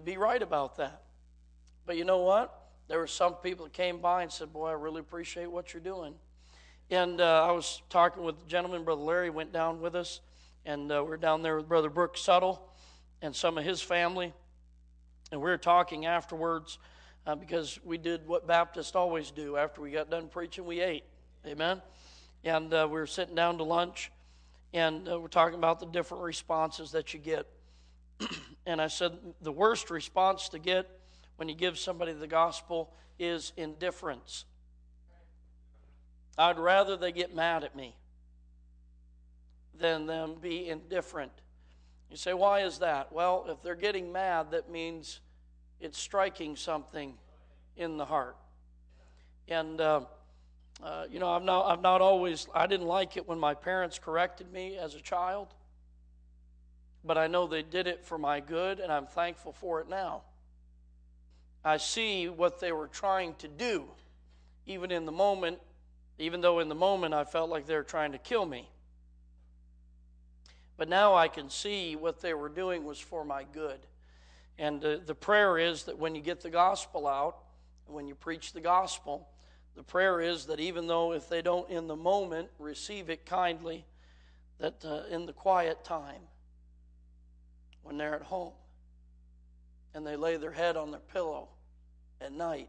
you'd be right about that. But you know what? There were some people that came by and said, Boy, I really appreciate what you're doing. And uh, I was talking with the gentleman, Brother Larry went down with us, and uh, we are down there with Brother Brooke Suttle and some of his family. And we were talking afterwards uh, because we did what Baptists always do. After we got done preaching, we ate. Amen. And uh, we were sitting down to lunch, and uh, we're talking about the different responses that you get. And I said, the worst response to get when you give somebody the gospel is indifference. I'd rather they get mad at me than them be indifferent. You say, why is that? Well, if they're getting mad, that means it's striking something in the heart. And, uh, uh, you know, I'm not, I'm not always, I didn't like it when my parents corrected me as a child, but I know they did it for my good, and I'm thankful for it now. I see what they were trying to do, even in the moment, even though in the moment I felt like they were trying to kill me. But now I can see what they were doing was for my good. And uh, the prayer is that when you get the gospel out, when you preach the gospel, the prayer is that even though if they don't in the moment receive it kindly, that uh, in the quiet time, when they're at home and they lay their head on their pillow at night,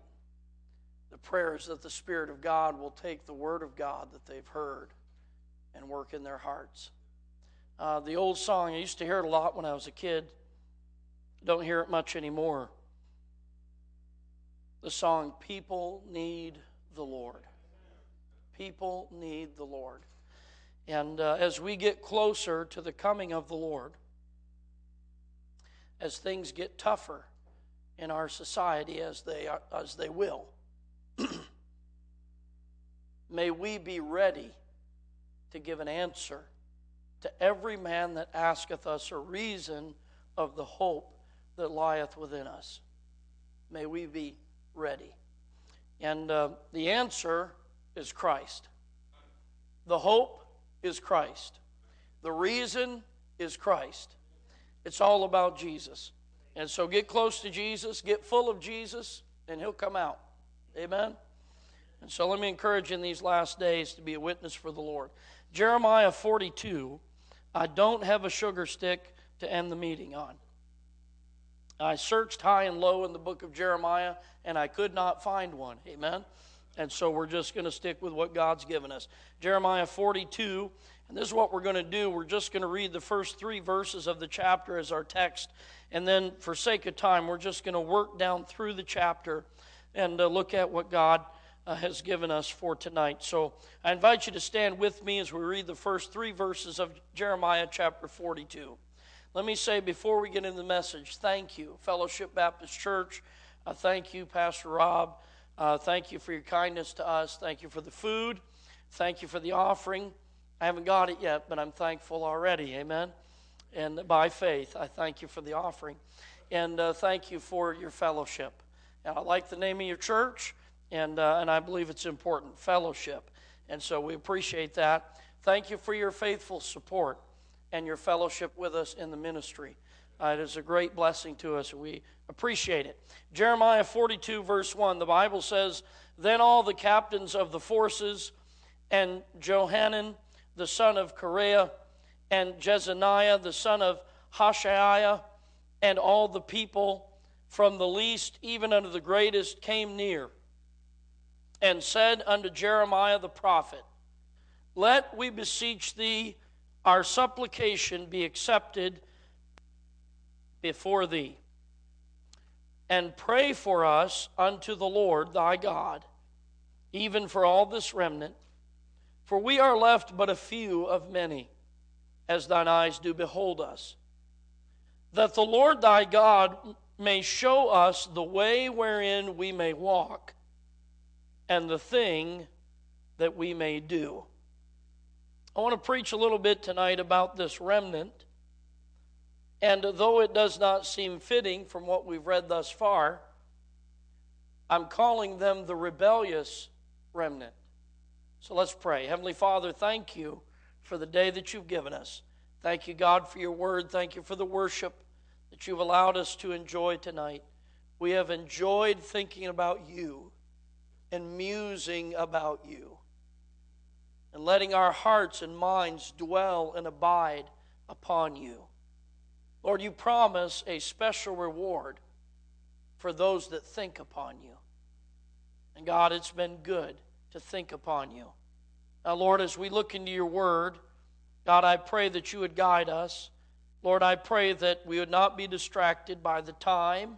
the prayer is that the Spirit of God will take the Word of God that they've heard and work in their hearts. Uh, the old song, I used to hear it a lot when I was a kid. Don't hear it much anymore. The song, People Need the Lord. People need the Lord. And uh, as we get closer to the coming of the Lord, as things get tougher in our society, as they, are, as they will, may we be ready to give an answer to every man that asketh us a reason of the hope that lieth within us. May we be ready. And uh, the answer is Christ. The hope is Christ. The reason is Christ. It's all about Jesus. And so get close to Jesus, get full of Jesus, and He'll come out. Amen? And so let me encourage you in these last days to be a witness for the Lord. Jeremiah 42, I don't have a sugar stick to end the meeting on. I searched high and low in the book of Jeremiah and I could not find one. Amen. And so we're just going to stick with what God's given us. Jeremiah 42, and this is what we're going to do. We're just going to read the first three verses of the chapter as our text. And then, for sake of time, we're just going to work down through the chapter and uh, look at what God uh, has given us for tonight. So I invite you to stand with me as we read the first three verses of Jeremiah chapter 42. Let me say before we get into the message, thank you, Fellowship Baptist Church. I thank you, Pastor Rob. Uh, thank you for your kindness to us. Thank you for the food. Thank you for the offering. I haven't got it yet, but I'm thankful already. Amen. And by faith, I thank you for the offering. And uh, thank you for your fellowship. And I like the name of your church, and, uh, and I believe it's important fellowship. And so we appreciate that. Thank you for your faithful support and your fellowship with us in the ministry. Uh, it is a great blessing to us, we appreciate it. Jeremiah 42, verse 1, the Bible says, Then all the captains of the forces, and Johanan, the son of Kareah, and Jezaniah, the son of Hoshaiah, and all the people, from the least even unto the greatest, came near, and said unto Jeremiah the prophet, Let we beseech thee our supplication be accepted before thee. And pray for us unto the Lord thy God, even for all this remnant. For we are left but a few of many, as thine eyes do behold us. That the Lord thy God may show us the way wherein we may walk, and the thing that we may do. I want to preach a little bit tonight about this remnant. And though it does not seem fitting from what we've read thus far, I'm calling them the rebellious remnant. So let's pray. Heavenly Father, thank you for the day that you've given us. Thank you, God, for your word. Thank you for the worship that you've allowed us to enjoy tonight. We have enjoyed thinking about you and musing about you and letting our hearts and minds dwell and abide upon you. Lord, you promise a special reward for those that think upon you. And God, it's been good to think upon you. Now, Lord, as we look into your word, God, I pray that you would guide us. Lord, I pray that we would not be distracted by the time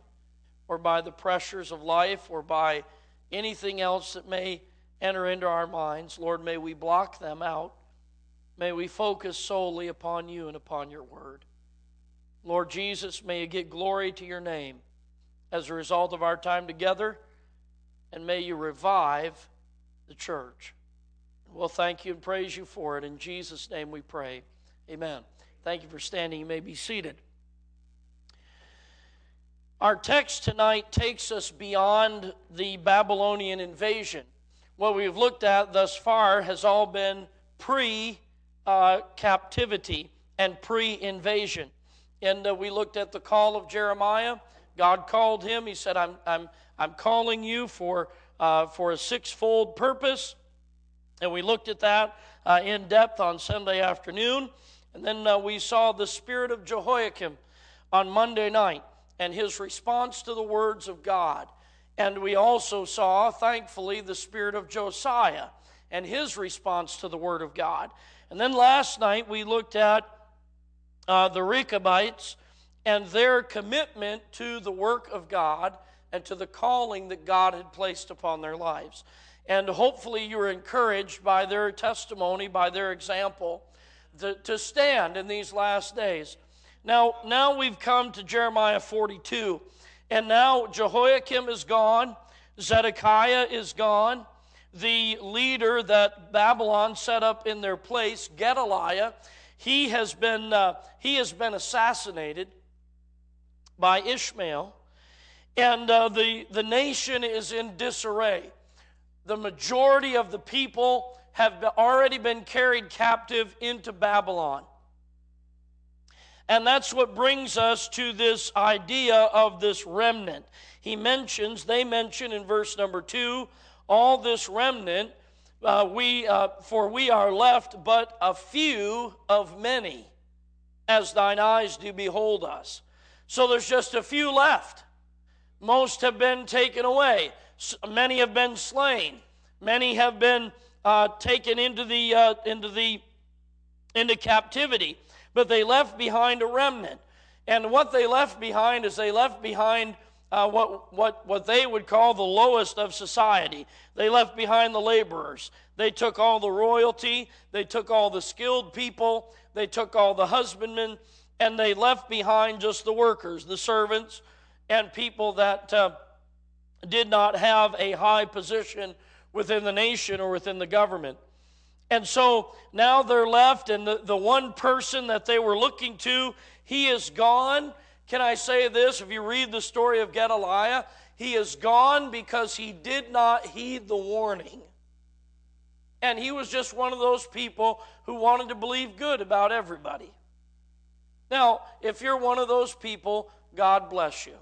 or by the pressures of life or by anything else that may enter into our minds. Lord, may we block them out. May we focus solely upon you and upon your word. Lord Jesus, may you get glory to your name as a result of our time together, and may you revive the church. We'll thank you and praise you for it. In Jesus' name we pray. Amen. Thank you for standing. You may be seated. Our text tonight takes us beyond the Babylonian invasion. What we've looked at thus far has all been pre uh, captivity and pre invasion. And uh, we looked at the call of Jeremiah. God called him. He said, I'm, I'm, I'm calling you for, uh, for a sixfold purpose. And we looked at that uh, in depth on Sunday afternoon. And then uh, we saw the spirit of Jehoiakim on Monday night and his response to the words of God. And we also saw, thankfully, the spirit of Josiah and his response to the word of God. And then last night we looked at uh, the Rechabites and their commitment to the work of God and to the calling that God had placed upon their lives. And hopefully you're encouraged by their testimony, by their example, to, to stand in these last days. Now, now we've come to Jeremiah 42, and now Jehoiakim is gone, Zedekiah is gone, the leader that Babylon set up in their place, Gedaliah, he has been, uh, he has been assassinated by Ishmael, and uh, the, the nation is in disarray the majority of the people have already been carried captive into Babylon. And that's what brings us to this idea of this remnant. He mentions, they mention in verse number two, all this remnant, uh, we, uh, for we are left but a few of many, as thine eyes do behold us. So there's just a few left. Most have been taken away. Many have been slain. Many have been uh, taken into the uh, into the into captivity, but they left behind a remnant. And what they left behind is they left behind uh, what, what, what they would call the lowest of society. They left behind the laborers. They took all the royalty, they took all the skilled people, they took all the husbandmen, and they left behind just the workers, the servants, and people that uh, did not have a high position within the nation or within the government. And so now they're left, and the, the one person that they were looking to, he is gone. Can I say this? If you read the story of Gedaliah, he is gone because he did not heed the warning. And he was just one of those people who wanted to believe good about everybody. Now, if you're one of those people, God bless you.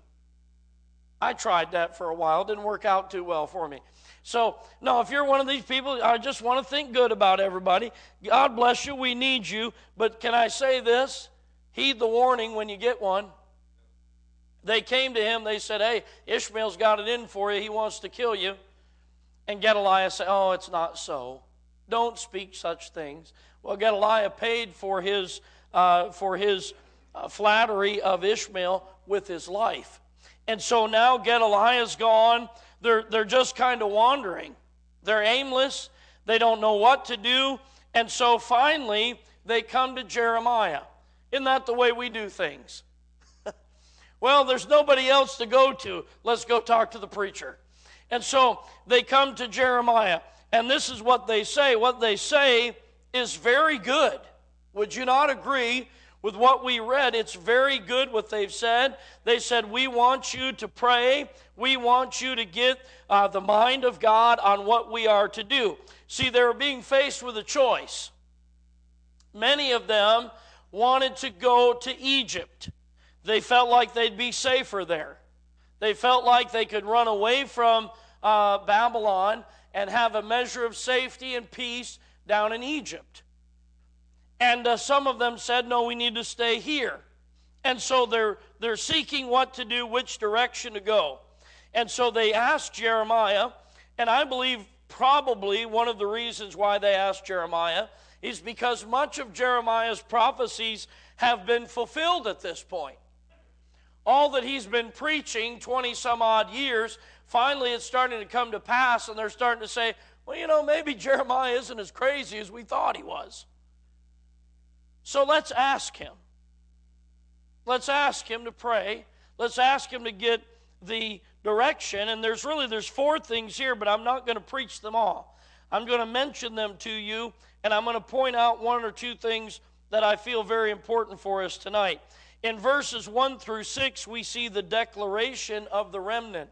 I tried that for a while, didn't work out too well for me. So, no, if you're one of these people, I just want to think good about everybody. God bless you. We need you. But can I say this? Heed the warning when you get one. They came to him, they said, Hey, Ishmael's got it in for you. He wants to kill you. And Gedaliah said, Oh, it's not so. Don't speak such things. Well, Gedaliah paid for his, uh, for his uh, flattery of Ishmael with his life. And so now Gedaliah's gone. They're, they're just kind of wandering. They're aimless. They don't know what to do. And so finally, they come to Jeremiah. Isn't that the way we do things? Well, there's nobody else to go to. Let's go talk to the preacher. And so they come to Jeremiah. And this is what they say. What they say is very good. Would you not agree with what we read. It's very good what they've said. They said, We want you to pray. We want you to get uh, the mind of God on what we are to do. See, they're being faced with a choice. Many of them wanted to go to Egypt. They felt like they'd be safer there. They felt like they could run away from uh, Babylon and have a measure of safety and peace down in Egypt. And uh, some of them said, no, we need to stay here. And so they're, they're seeking what to do, which direction to go. And so they asked Jeremiah, and I believe probably one of the reasons why they asked Jeremiah is because much of Jeremiah's prophecies have been fulfilled at this point. All that he's been preaching 20 some odd years, finally it's starting to come to pass, and they're starting to say, well, you know, maybe Jeremiah isn't as crazy as we thought he was. So let's ask him. Let's ask him to pray. Let's ask him to get the direction. And there's really there's four things here, but I'm not going to preach them all. I'm going to mention them to you, and I'm going to point out one or two things that I feel very important for us tonight. In verses 1 through 6, we see the declaration of the remnant.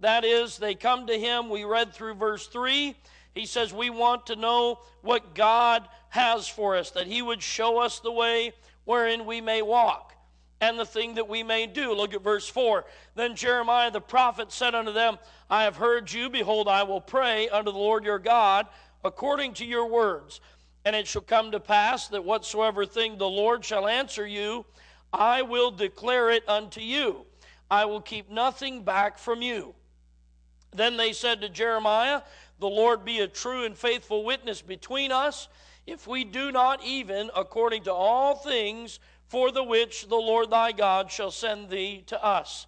That is, they come to him. We read through verse 3. He says, We want to know what God has for us, that he would show us the way wherein we may walk and the thing that we may do. Look at verse 4. Then Jeremiah the prophet said unto them, I have heard you. Behold, I will pray unto the Lord your God according to your words. And it shall come to pass that whatsoever thing the Lord shall answer you, I will declare it unto you. I will keep nothing back from you. Then they said to Jeremiah, The Lord be a true and faithful witness between us, if we do not even according to all things for the which the Lord thy God shall send thee to us.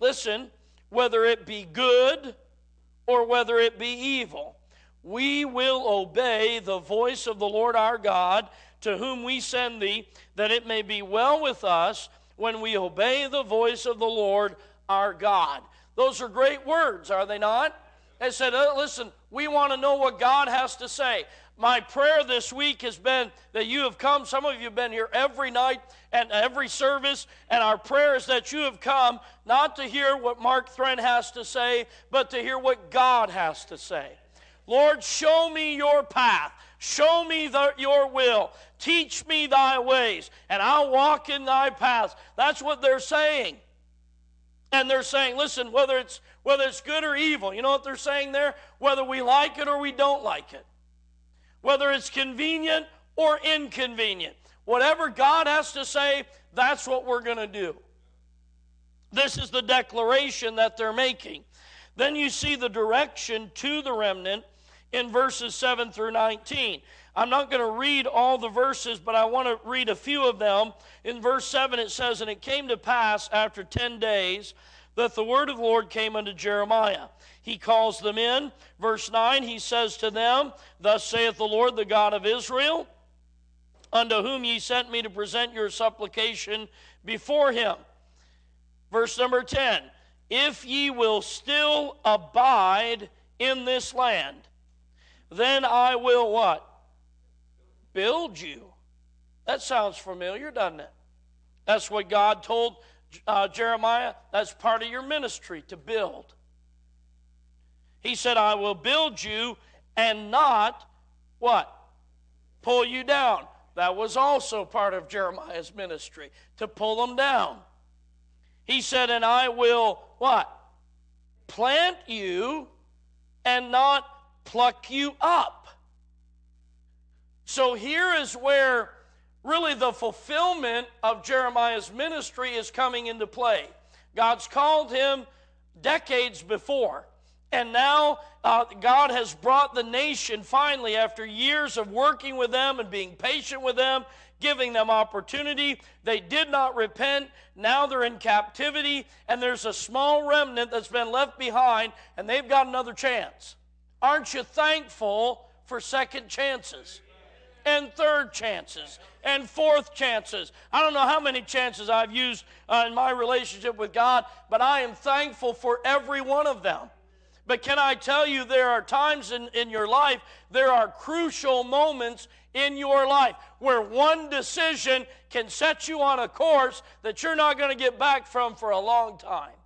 Listen, whether it be good or whether it be evil, we will obey the voice of the Lord our God, to whom we send thee, that it may be well with us when we obey the voice of the Lord our God. Those are great words, are they not? They said, uh, listen, we want to know what God has to say my prayer this week has been that you have come. Some of you have been here every night and every service, and our prayer is that you have come not to hear what Mark Thren has to say, but to hear what God has to say. Lord, show me your path. Show me the, your will. Teach me thy ways, and I'll walk in thy paths. That's what they're saying. And they're saying, listen, whether it's whether it's good or evil, you know what they're saying there? Whether we like it or we don't like it whether it's convenient or inconvenient. Whatever God has to say, that's what we're going to do. This is the declaration that they're making. Then you see the direction to the remnant in verses 7 through 19. I'm not going to read all the verses, but I want to read a few of them. In verse 7, it says, And it came to pass after 10 days that the word of the Lord came unto Jeremiah he calls them in. Verse 9, he says to them, Thus saith the Lord, the God of Israel, unto whom ye sent me to present your supplication before him. Verse number 10, If ye will still abide in this land, then I will what? Build you. That sounds familiar, doesn't it? That's what God told uh, Jeremiah. That's part of your ministry to build. He said, I will build you and not what? Pull you down. That was also part of Jeremiah's ministry, to pull them down. He said, and I will what? Plant you and not pluck you up. So here is where really the fulfillment of Jeremiah's ministry is coming into play. God's called him decades before. And now uh, God has brought the nation finally, after years of working with them and being patient with them, giving them opportunity. They did not repent. Now they're in captivity, and there's a small remnant that's been left behind, and they've got another chance. Aren't you thankful for second chances? And third chances and fourth chances. I don't know how many chances I've used uh, in my relationship with God, but I am thankful for every one of them. But can I tell you, there are times in, in your life, there are crucial moments in your life where one decision can set you on a course that you're not going to get back from for a long time.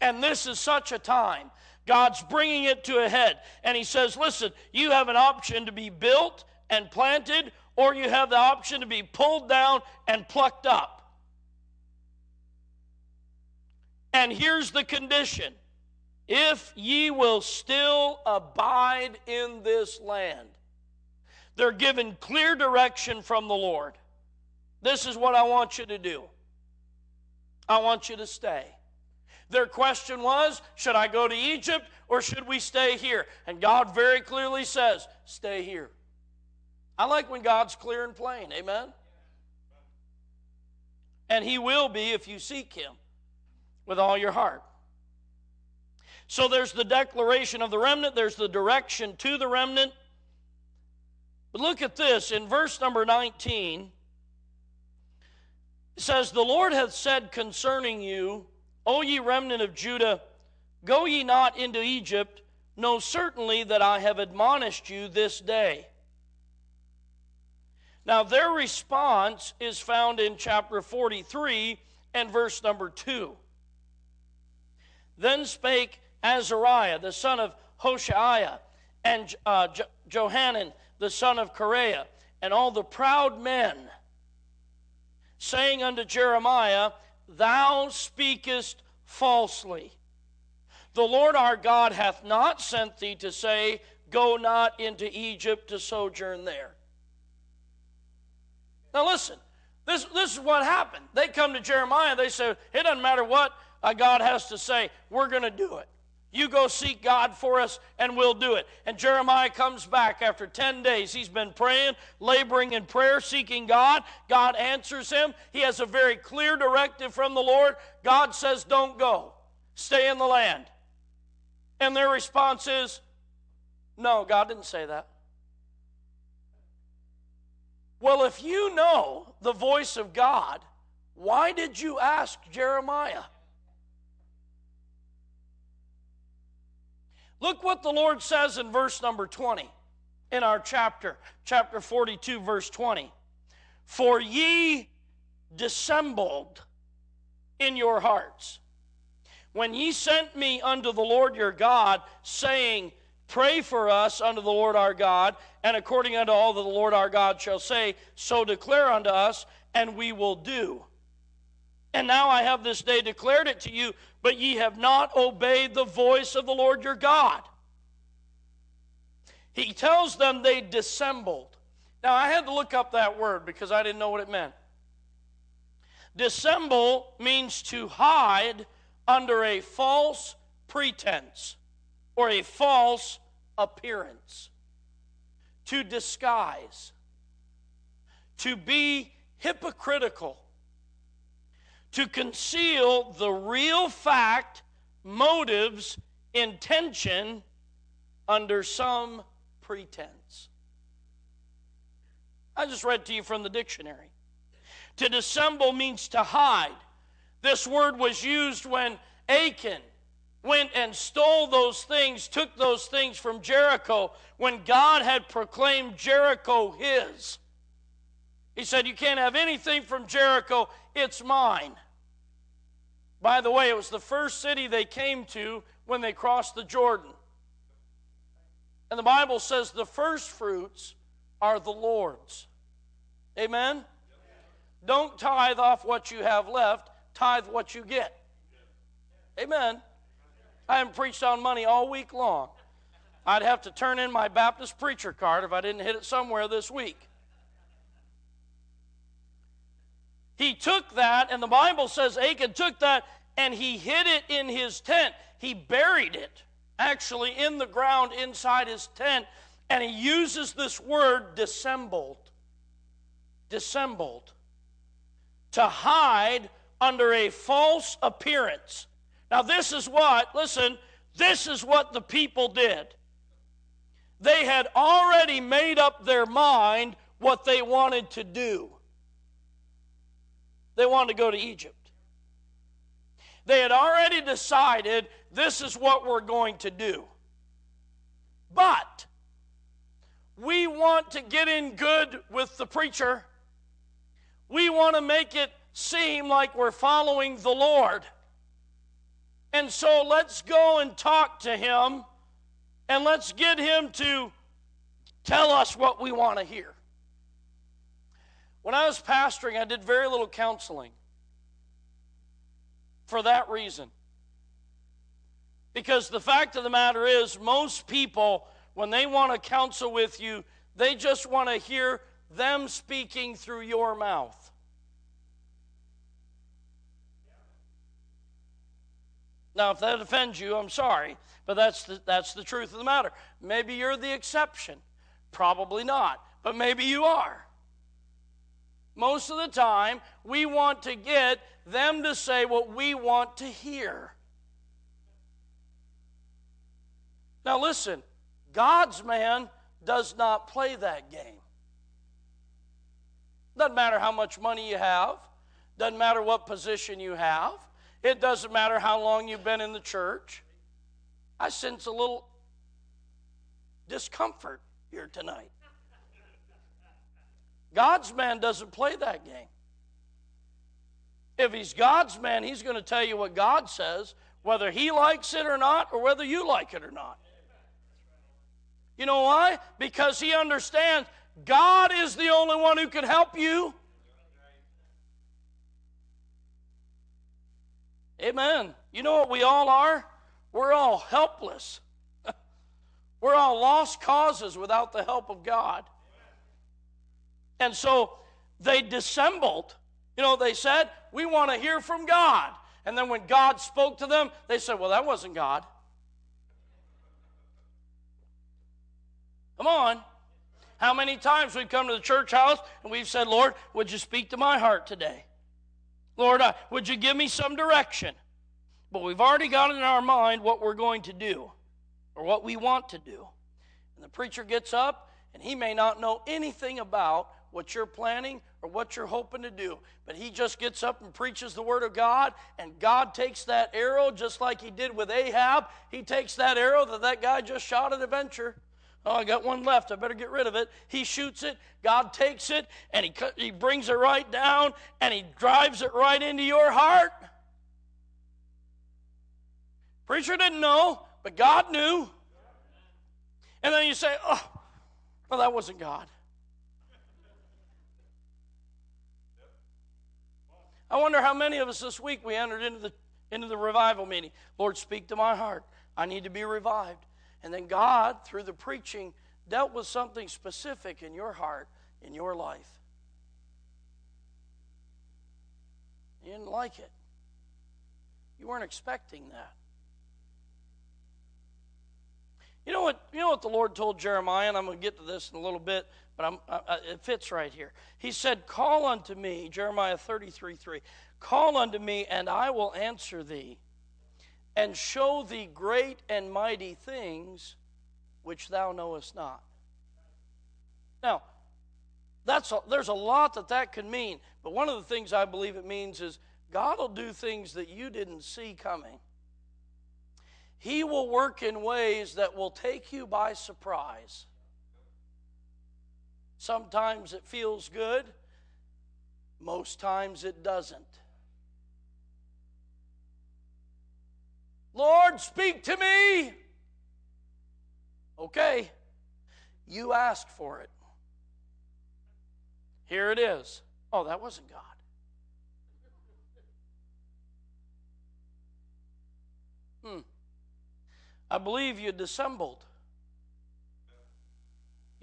And this is such a time. God's bringing it to a head. And He says, listen, you have an option to be built and planted, or you have the option to be pulled down and plucked up. And here's the condition if ye will still abide in this land. They're given clear direction from the Lord. This is what I want you to do. I want you to stay. Their question was, should I go to Egypt or should we stay here? And God very clearly says, stay here. I like when God's clear and plain. Amen? And He will be if you seek Him with all your heart. So there's the declaration of the remnant, there's the direction to the remnant. But look at this in verse number 19. It says, The Lord hath said concerning you, O ye remnant of Judah, go ye not into Egypt, know certainly that I have admonished you this day. Now, their response is found in chapter 43 and verse number 2. Then spake Azariah, the son of Hoshaiah, and uh, Johanan, the son of Kareah, and all the proud men, saying unto Jeremiah, Thou speakest falsely. The Lord our God hath not sent thee to say, Go not into Egypt to sojourn there. Now listen, this, this is what happened. They come to Jeremiah, they say, It doesn't matter what uh, God has to say, we're going to do it. You go seek God for us, and we'll do it. And Jeremiah comes back after 10 days. He's been praying, laboring in prayer, seeking God. God answers him. He has a very clear directive from the Lord. God says, Don't go, stay in the land. And their response is, No, God didn't say that. Well, if you know the voice of God, why did you ask Jeremiah? Look what the Lord says in verse number 20 in our chapter, chapter 42, verse 20. For ye dissembled in your hearts. When ye sent me unto the Lord your God, saying, Pray for us unto the Lord our God, and according unto all that the Lord our God shall say, so declare unto us, and we will do. And now I have this day declared it to you, but ye have not obeyed the voice of the Lord your God. He tells them they dissembled. Now I had to look up that word because I didn't know what it meant. Dissemble means to hide under a false pretense or a false appearance, to disguise, to be hypocritical to conceal the real fact, motives, intention under some pretense. I just read to you from the dictionary. To dissemble means to hide. This word was used when Achan went and stole those things, took those things from Jericho, when God had proclaimed Jericho his. He said, You can't have anything from Jericho, it's mine. By the way, it was the first city they came to when they crossed the Jordan. And the Bible says the first fruits are the Lord's. Amen? Don't tithe off what you have left, tithe what you get. Amen. I haven't preached on money all week long. I'd have to turn in my Baptist preacher card if I didn't hit it somewhere this week. He took that, and the Bible says Achan took that and he hid it in his tent. He buried it actually in the ground inside his tent, and he uses this word dissembled. Dissembled. To hide under a false appearance. Now, this is what, listen, this is what the people did. They had already made up their mind what they wanted to do. They wanted to go to Egypt. They had already decided this is what we're going to do. But we want to get in good with the preacher. We want to make it seem like we're following the Lord. And so let's go and talk to him and let's get him to tell us what we want to hear. When I was pastoring, I did very little counseling for that reason. Because the fact of the matter is, most people, when they want to counsel with you, they just want to hear them speaking through your mouth. Now, if that offends you, I'm sorry, but that's the, that's the truth of the matter. Maybe you're the exception. Probably not, but maybe you are. Most of the time, we want to get them to say what we want to hear. Now, listen, God's man does not play that game. Doesn't matter how much money you have, doesn't matter what position you have, it doesn't matter how long you've been in the church. I sense a little discomfort here tonight. God's man doesn't play that game. If he's God's man, he's going to tell you what God says, whether he likes it or not, or whether you like it or not. You know why? Because he understands God is the only one who can help you. Amen. You know what we all are? We're all helpless. We're all lost causes without the help of God. And so they dissembled. You know, they said, We want to hear from God. And then when God spoke to them, they said, Well, that wasn't God. Come on. How many times we've come to the church house and we've said, Lord, would you speak to my heart today? Lord, uh, would you give me some direction? But we've already got in our mind what we're going to do or what we want to do. And the preacher gets up and he may not know anything about what you're planning or what you're hoping to do. But he just gets up and preaches the word of God, and God takes that arrow just like he did with Ahab. He takes that arrow that that guy just shot at a venture. Oh, I got one left. I better get rid of it. He shoots it. God takes it and he, he brings it right down and he drives it right into your heart. Preacher didn't know, but God knew. And then you say, oh, well, that wasn't God. I wonder how many of us this week we entered into the, into the revival meeting. Lord, speak to my heart. I need to be revived. And then God, through the preaching, dealt with something specific in your heart, in your life. You didn't like it. You weren't expecting that. You know what? You know what the Lord told Jeremiah, and I'm going to get to this in a little bit, but I, it fits right here. He said, "Call unto me," Jeremiah 33, 3. "Call unto me, and I will answer thee, and show thee great and mighty things which thou knowest not. Now, that's a, there's a lot that that could mean, but one of the things I believe it means is God will do things that you didn't see coming. He will work in ways that will take you by surprise. Sometimes it feels good, most times it doesn't. Lord, speak to me. Okay, you asked for it. Here it is. Oh, that wasn't God. Hmm. I believe you dissembled.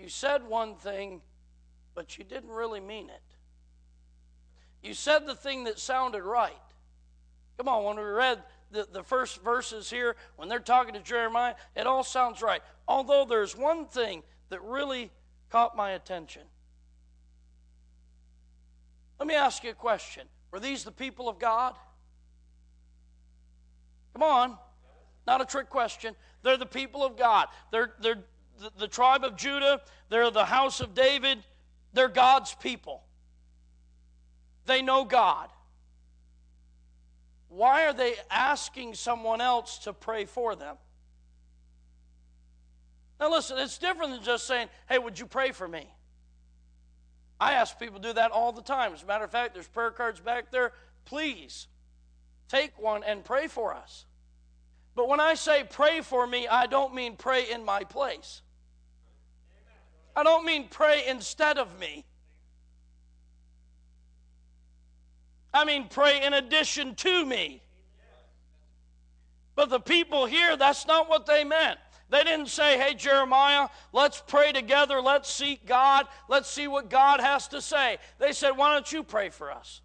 You said one thing, but you didn't really mean it. You said the thing that sounded right. Come on, when we read the, the first verses here, when they're talking to Jeremiah, it all sounds right. Although there's one thing that really caught my attention. Let me ask you a question. Were these the people of God? Come on. Not a trick question. They're the people of God. They're, they're the, the tribe of Judah. They're the house of David. They're God's people. They know God. Why are they asking someone else to pray for them? Now, listen, it's different than just saying, hey, would you pray for me? I ask people to do that all the time. As a matter of fact, there's prayer cards back there. Please take one and pray for us. But when I say pray for me, I don't mean pray in my place. I don't mean pray instead of me. I mean, pray in addition to me. But the people here, that's not what they meant. They didn't say, hey, Jeremiah, let's pray together, let's seek God, let's see what God has to say. They said, why don't you pray for us?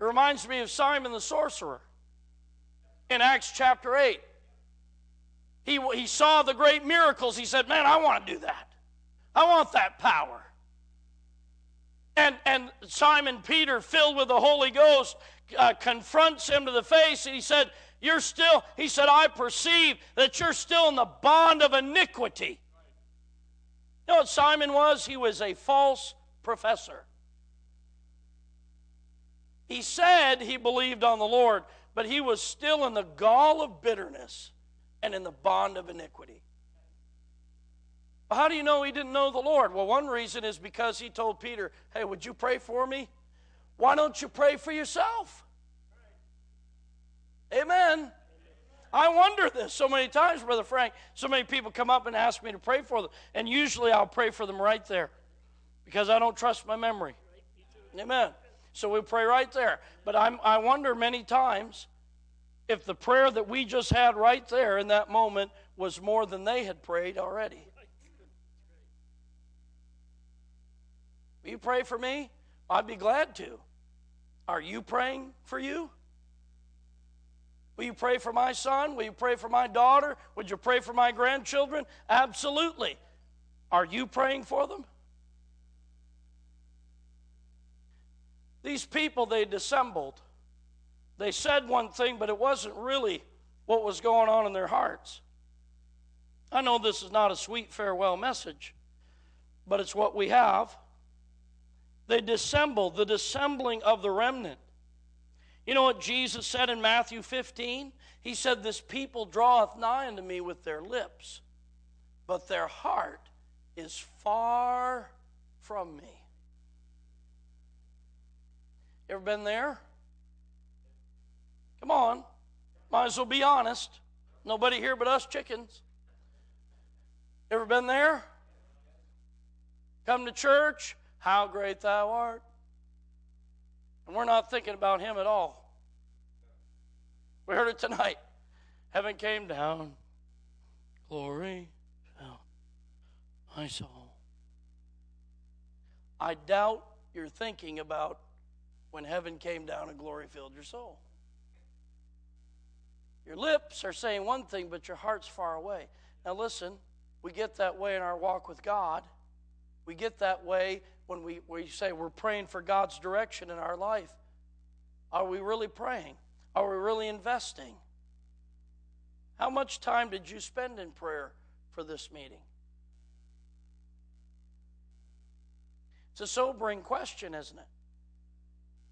It reminds me of Simon the sorcerer in Acts chapter 8. He, he saw the great miracles. He said, Man, I want to do that. I want that power. And, and Simon Peter, filled with the Holy Ghost, uh, confronts him to the face and he said, You're still, he said, I perceive that you're still in the bond of iniquity. You know what Simon was? He was a false professor. He said he believed on the Lord, but he was still in the gall of bitterness and in the bond of iniquity. How do you know he didn't know the Lord? Well, one reason is because he told Peter, Hey, would you pray for me? Why don't you pray for yourself? Amen. I wonder this so many times, Brother Frank. So many people come up and ask me to pray for them, and usually I'll pray for them right there because I don't trust my memory. Amen. So we pray right there. But I'm, I wonder many times if the prayer that we just had right there in that moment was more than they had prayed already. Will you pray for me? I'd be glad to. Are you praying for you? Will you pray for my son? Will you pray for my daughter? Would you pray for my grandchildren? Absolutely. Are you praying for them? These people, they dissembled. They said one thing, but it wasn't really what was going on in their hearts. I know this is not a sweet farewell message, but it's what we have. They dissembled, the dissembling of the remnant. You know what Jesus said in Matthew 15? He said, This people draweth nigh unto me with their lips, but their heart is far from me. Ever been there? Come on. Might as well be honest. Nobody here but us chickens. Ever been there? Come to church, how great thou art. And we're not thinking about him at all. We heard it tonight. Heaven came down, glory fell, my soul. I doubt you're thinking about when heaven came down and glory filled your soul. Your lips are saying one thing, but your heart's far away. Now, listen, we get that way in our walk with God. We get that way when we, we say we're praying for God's direction in our life. Are we really praying? Are we really investing? How much time did you spend in prayer for this meeting? It's a sobering question, isn't it?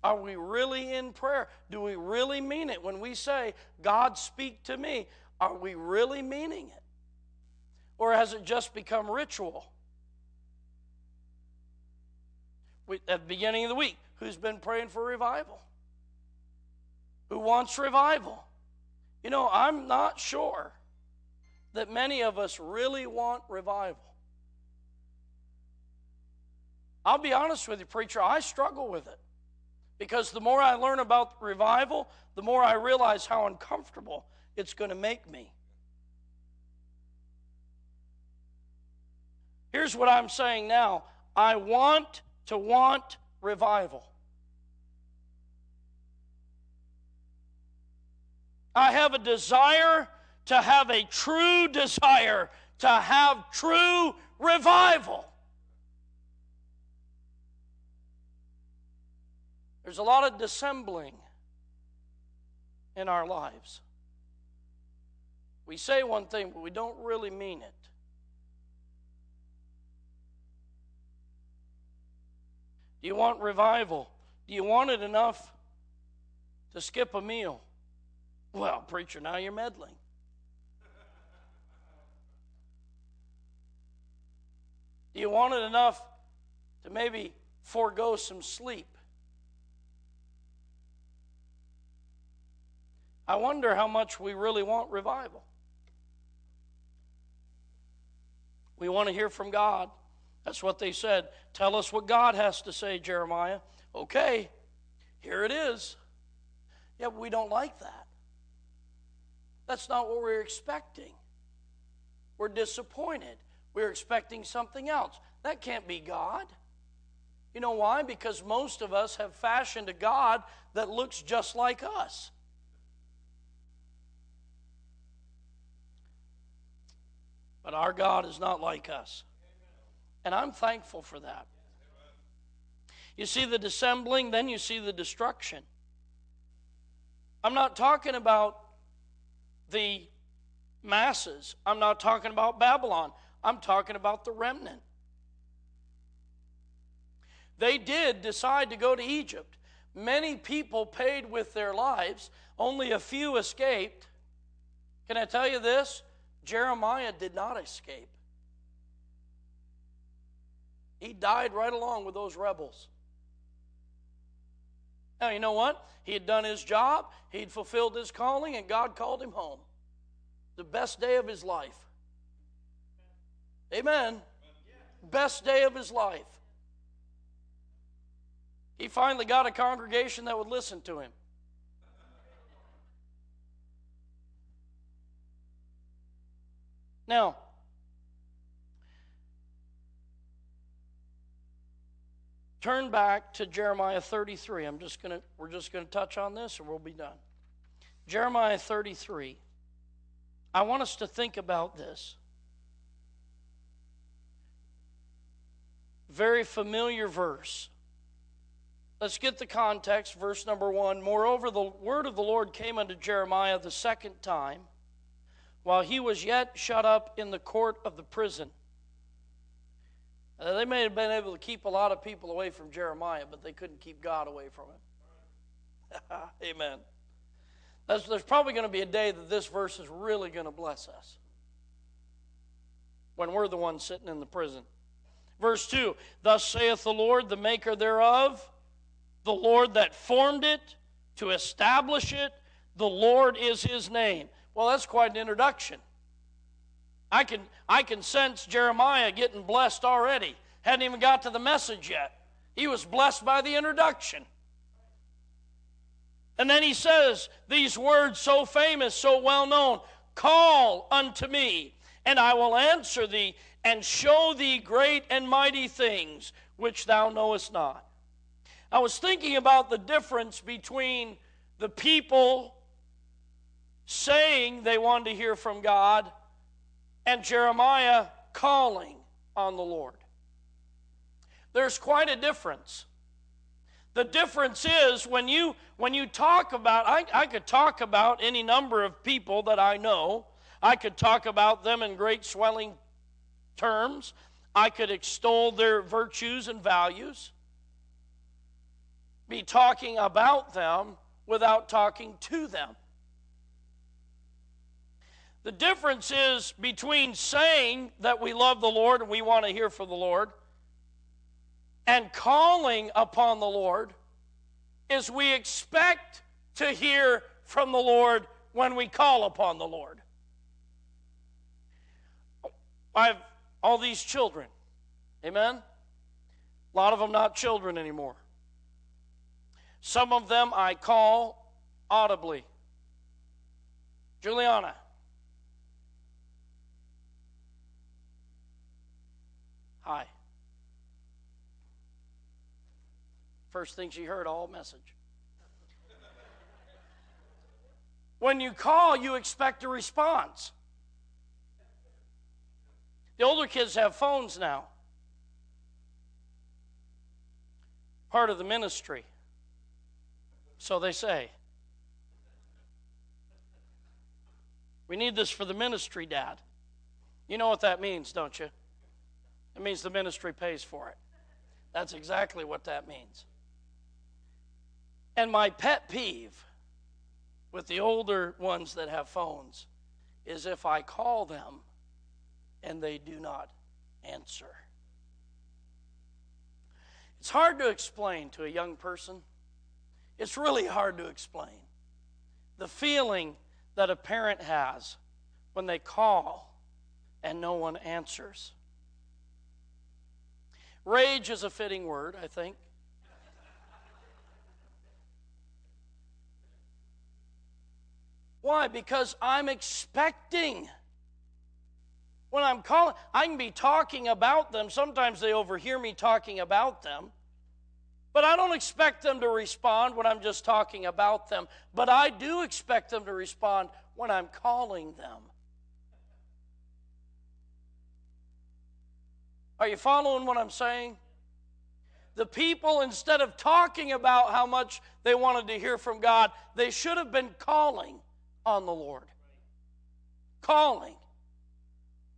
Are we really in prayer? Do we really mean it when we say, God, speak to me? Are we really meaning it? Or has it just become ritual? We, at the beginning of the week, who's been praying for revival? Who wants revival? You know, I'm not sure that many of us really want revival. I'll be honest with you, preacher, I struggle with it. Because the more I learn about revival, the more I realize how uncomfortable it's going to make me. Here's what I'm saying now I want to want revival. I have a desire to have a true desire to have true revival. There's a lot of dissembling in our lives. We say one thing, but we don't really mean it. Do you want revival? Do you want it enough to skip a meal? Well, preacher, now you're meddling. Do you want it enough to maybe forego some sleep? I wonder how much we really want revival. We want to hear from God. That's what they said. Tell us what God has to say, Jeremiah. Okay, Here it is. Yeah, but we don't like that. That's not what we're expecting. We're disappointed. We're expecting something else. That can't be God. You know why? Because most of us have fashioned a God that looks just like us. But our God is not like us. And I'm thankful for that. You see the dissembling, then you see the destruction. I'm not talking about the masses. I'm not talking about Babylon. I'm talking about the remnant. They did decide to go to Egypt. Many people paid with their lives, only a few escaped. Can I tell you this? Jeremiah did not escape. He died right along with those rebels. Now, you know what? He had done his job, he'd fulfilled his calling, and God called him home. The best day of his life. Amen. Best day of his life. He finally got a congregation that would listen to him. Now, turn back to Jeremiah 33. I'm just going to we're just going to touch on this and we'll be done. Jeremiah 33. I want us to think about this. Very familiar verse. Let's get the context. Verse number one. Moreover, the word of the Lord came unto Jeremiah the second time, while he was yet shut up in the court of the prison. Uh, they may have been able to keep a lot of people away from Jeremiah, but they couldn't keep God away from him. Amen. That's, there's probably going to be a day that this verse is really going to bless us when we're the ones sitting in the prison. Verse 2 Thus saith the Lord, the maker thereof, the Lord that formed it, to establish it, the Lord is his name. Well, that's quite an introduction. I can, I can sense Jeremiah getting blessed already. Hadn't even got to the message yet. He was blessed by the introduction. And then he says these words so famous, so well known Call unto me, and I will answer thee, and show thee great and mighty things which thou knowest not. I was thinking about the difference between the people saying they wanted to hear from God and Jeremiah calling on the Lord. There's quite a difference. The difference is when you when you talk about I, I could talk about any number of people that I know. I could talk about them in great swelling terms. I could extol their virtues and values. Be talking about them without talking to them. The difference is between saying that we love the Lord and we want to hear from the Lord and calling upon the Lord is we expect to hear from the Lord when we call upon the Lord. I have all these children. Amen? A lot of them not children anymore. Some of them I call audibly. Juliana, Hi. First thing she heard, all message. when you call, you expect a response. The older kids have phones now. Part of the ministry. So they say. We need this for the ministry, Dad. You know what that means, don't you? It means the ministry pays for it. That's exactly what that means. And my pet peeve with the older ones that have phones is if I call them and they do not answer. It's hard to explain to a young person. It's really hard to explain the feeling that a parent has when they call and no one answers. Rage is a fitting word, I think. Why? Because I'm expecting. When I'm calling, I can be talking about them. Sometimes they overhear me talking about them. But I don't expect them to respond when I'm just talking about them. But I do expect them to respond when I'm calling them Are you following what I'm saying? The people, instead of talking about how much they wanted to hear from God, they should have been calling on the Lord. Calling.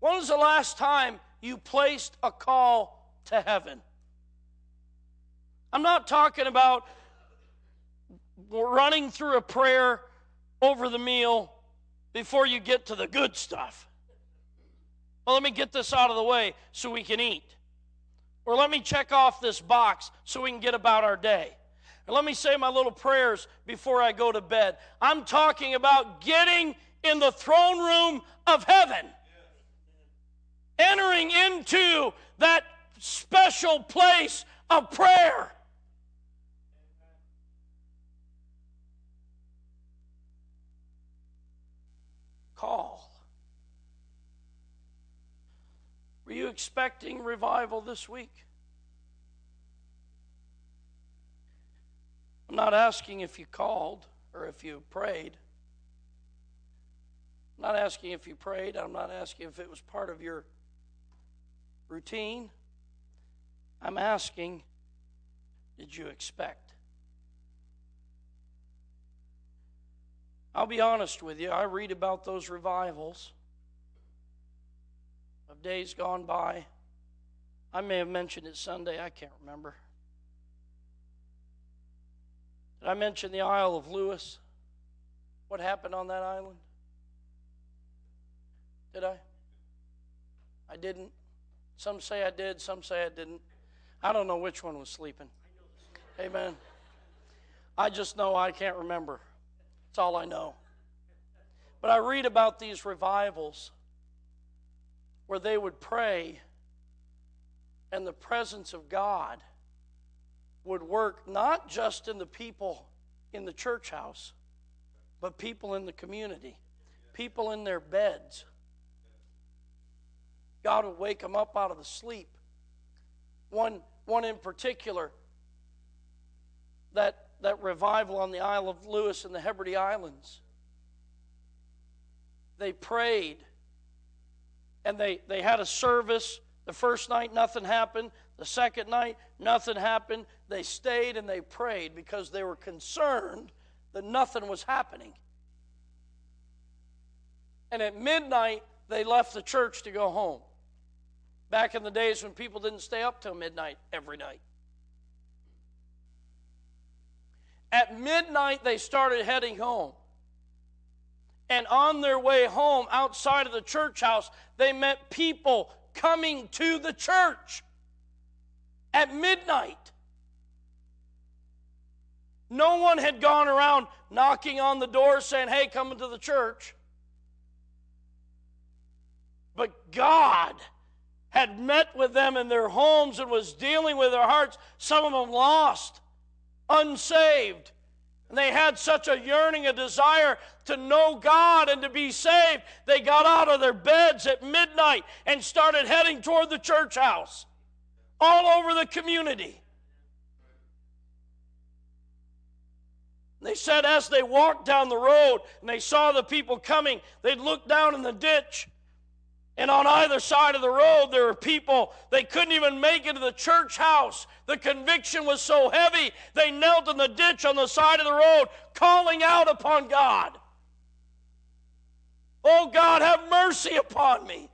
When was the last time you placed a call to heaven? I'm not talking about running through a prayer over the meal before you get to the good stuff. Well, let me get this out of the way so we can eat. Or let me check off this box so we can get about our day. And let me say my little prayers before I go to bed. I'm talking about getting in the throne room of heaven, entering into that special place of prayer. call. Were you expecting revival this week? I'm not asking if you called or if you prayed. I'm not asking if you prayed. I'm not asking if it was part of your routine. I'm asking, did you expect? I'll be honest with you, I read about those revivals days gone by. I may have mentioned it Sunday, I can't remember. Did I mention the Isle of Lewis? What happened on that island? Did I? I didn't. Some say I did, some say I didn't. I don't know which one was sleeping. Amen. I just know I can't remember. That's all I know. But I read about these revivals where they would pray and the presence of God would work not just in the people in the church house, but people in the community, people in their beds. God would wake them up out of the sleep. One, one in particular, that that revival on the Isle of Lewis and the Hebrides Islands. They prayed and they, they had a service. The first night, nothing happened. The second night, nothing happened. They stayed and they prayed because they were concerned that nothing was happening. And at midnight, they left the church to go home. Back in the days when people didn't stay up till midnight every night. At midnight, they started heading home. And on their way home, outside of the church house, they met people coming to the church at midnight. No one had gone around knocking on the door saying, Hey, come into the church. But God had met with them in their homes and was dealing with their hearts, some of them lost unsaved. And they had such a yearning, a desire to know God and to be saved. They got out of their beds at midnight and started heading toward the church house all over the community. They said as they walked down the road and they saw the people coming, they'd look down in the ditch and on either side of the road, there were people, they couldn't even make it to the church house. The conviction was so heavy, they knelt in the ditch on the side of the road, calling out upon God. Oh God, have mercy upon me.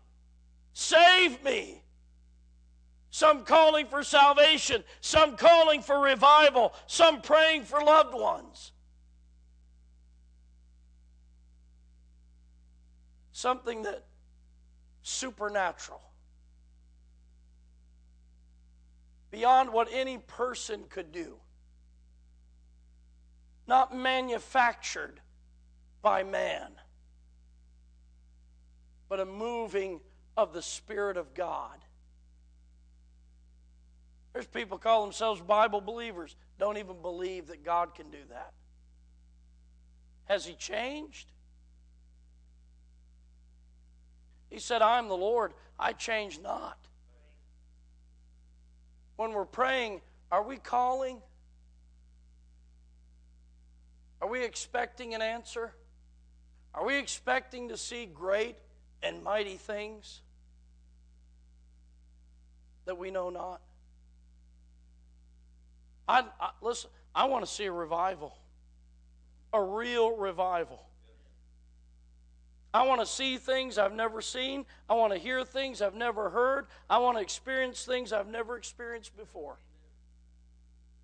Save me. Some calling for salvation, some calling for revival, some praying for loved ones. Something that supernatural. beyond what any person could do, not manufactured by man, but a moving of the Spirit of God. There's people call themselves Bible believers, don't even believe that God can do that. Has he changed? He said, I am the Lord, I change not. When we're praying, are we calling? Are we expecting an answer? Are we expecting to see great and mighty things that we know not? I, I listen. I want to see a revival, a real revival. I want to see things I've never seen. I want to hear things I've never heard. I want to experience things I've never experienced before.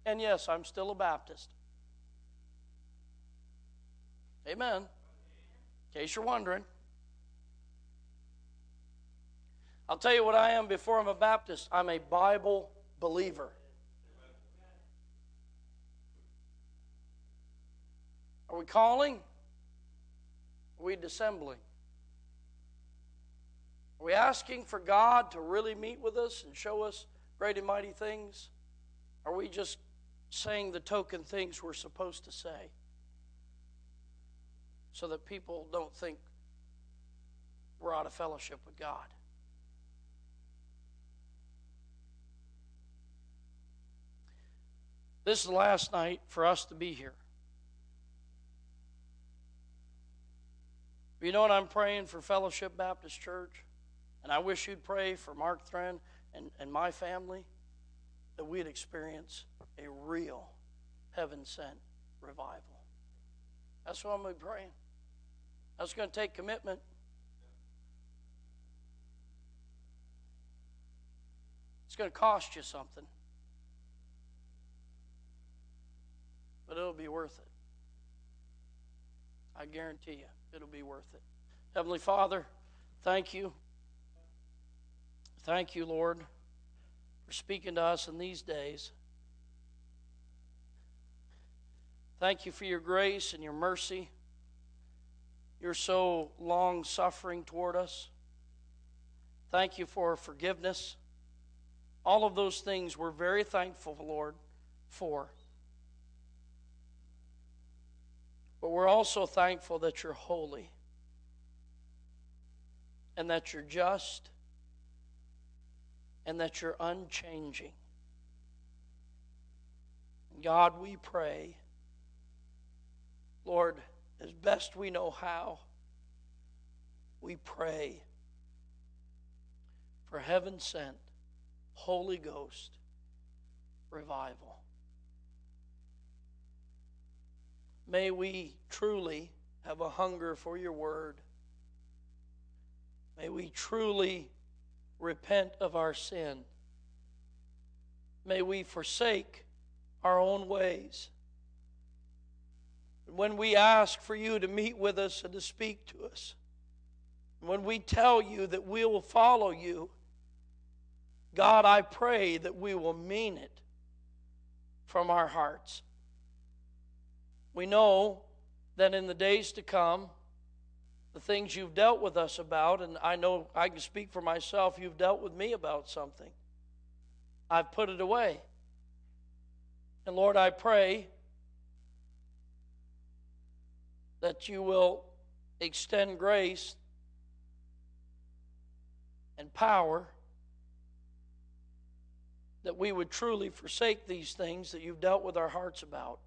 And yes, I'm still a Baptist. Amen. In case you're wondering. I'll tell you what I am before I'm a Baptist. I'm a Bible believer. Are we calling? Are we dissembling? Are we asking for God to really meet with us and show us great and mighty things? Are we just saying the token things we're supposed to say so that people don't think we're out of fellowship with God? This is the last night for us to be here. You know what I'm praying for Fellowship Baptist Church? And I wish you'd pray for Mark Thren and, and my family that we'd experience a real heaven sent revival. That's what I'm going to be praying. That's going to take commitment. It's going to cost you something. But it'll be worth it. I guarantee you it'll be worth it. Heavenly Father, thank you. Thank you, Lord, for speaking to us in these days. Thank you for your grace and your mercy. You're so long suffering toward us. Thank you for forgiveness. All of those things we're very thankful, Lord, for. But we're also thankful that you're holy and that you're just and that you're unchanging. God, we pray, Lord, as best we know how, we pray for heaven sent Holy Ghost revival. May we truly have a hunger for your word. May we truly repent of our sin. May we forsake our own ways. When we ask for you to meet with us and to speak to us, when we tell you that we will follow you, God, I pray that we will mean it from our hearts. We know that in the days to come, the things you've dealt with us about, and I know I can speak for myself, you've dealt with me about something. I've put it away. And Lord, I pray that you will extend grace and power that we would truly forsake these things that you've dealt with our hearts about.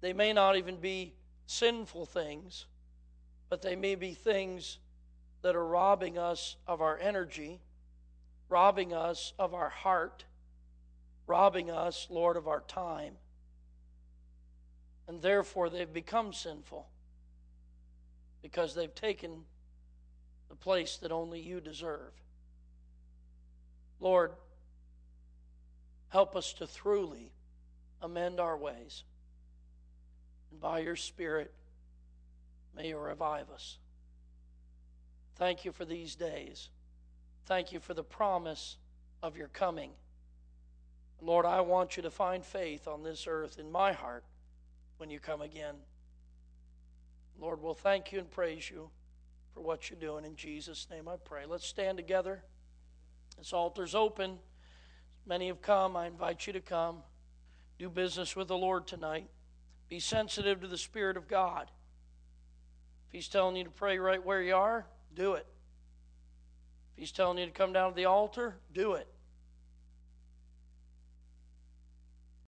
They may not even be sinful things, but they may be things that are robbing us of our energy, robbing us of our heart, robbing us, Lord, of our time. And therefore, they've become sinful because they've taken the place that only you deserve. Lord, help us to truly amend our ways. And by your Spirit, may you revive us. Thank you for these days. Thank you for the promise of your coming. Lord, I want you to find faith on this earth in my heart when you come again. Lord, we'll thank you and praise you for what you're doing. In Jesus' name I pray. Let's stand together. This altar's open. Many have come. I invite you to come. Do business with the Lord tonight. Be sensitive to the Spirit of God. If He's telling you to pray right where you are, do it. If he's telling you to come down to the altar, do it.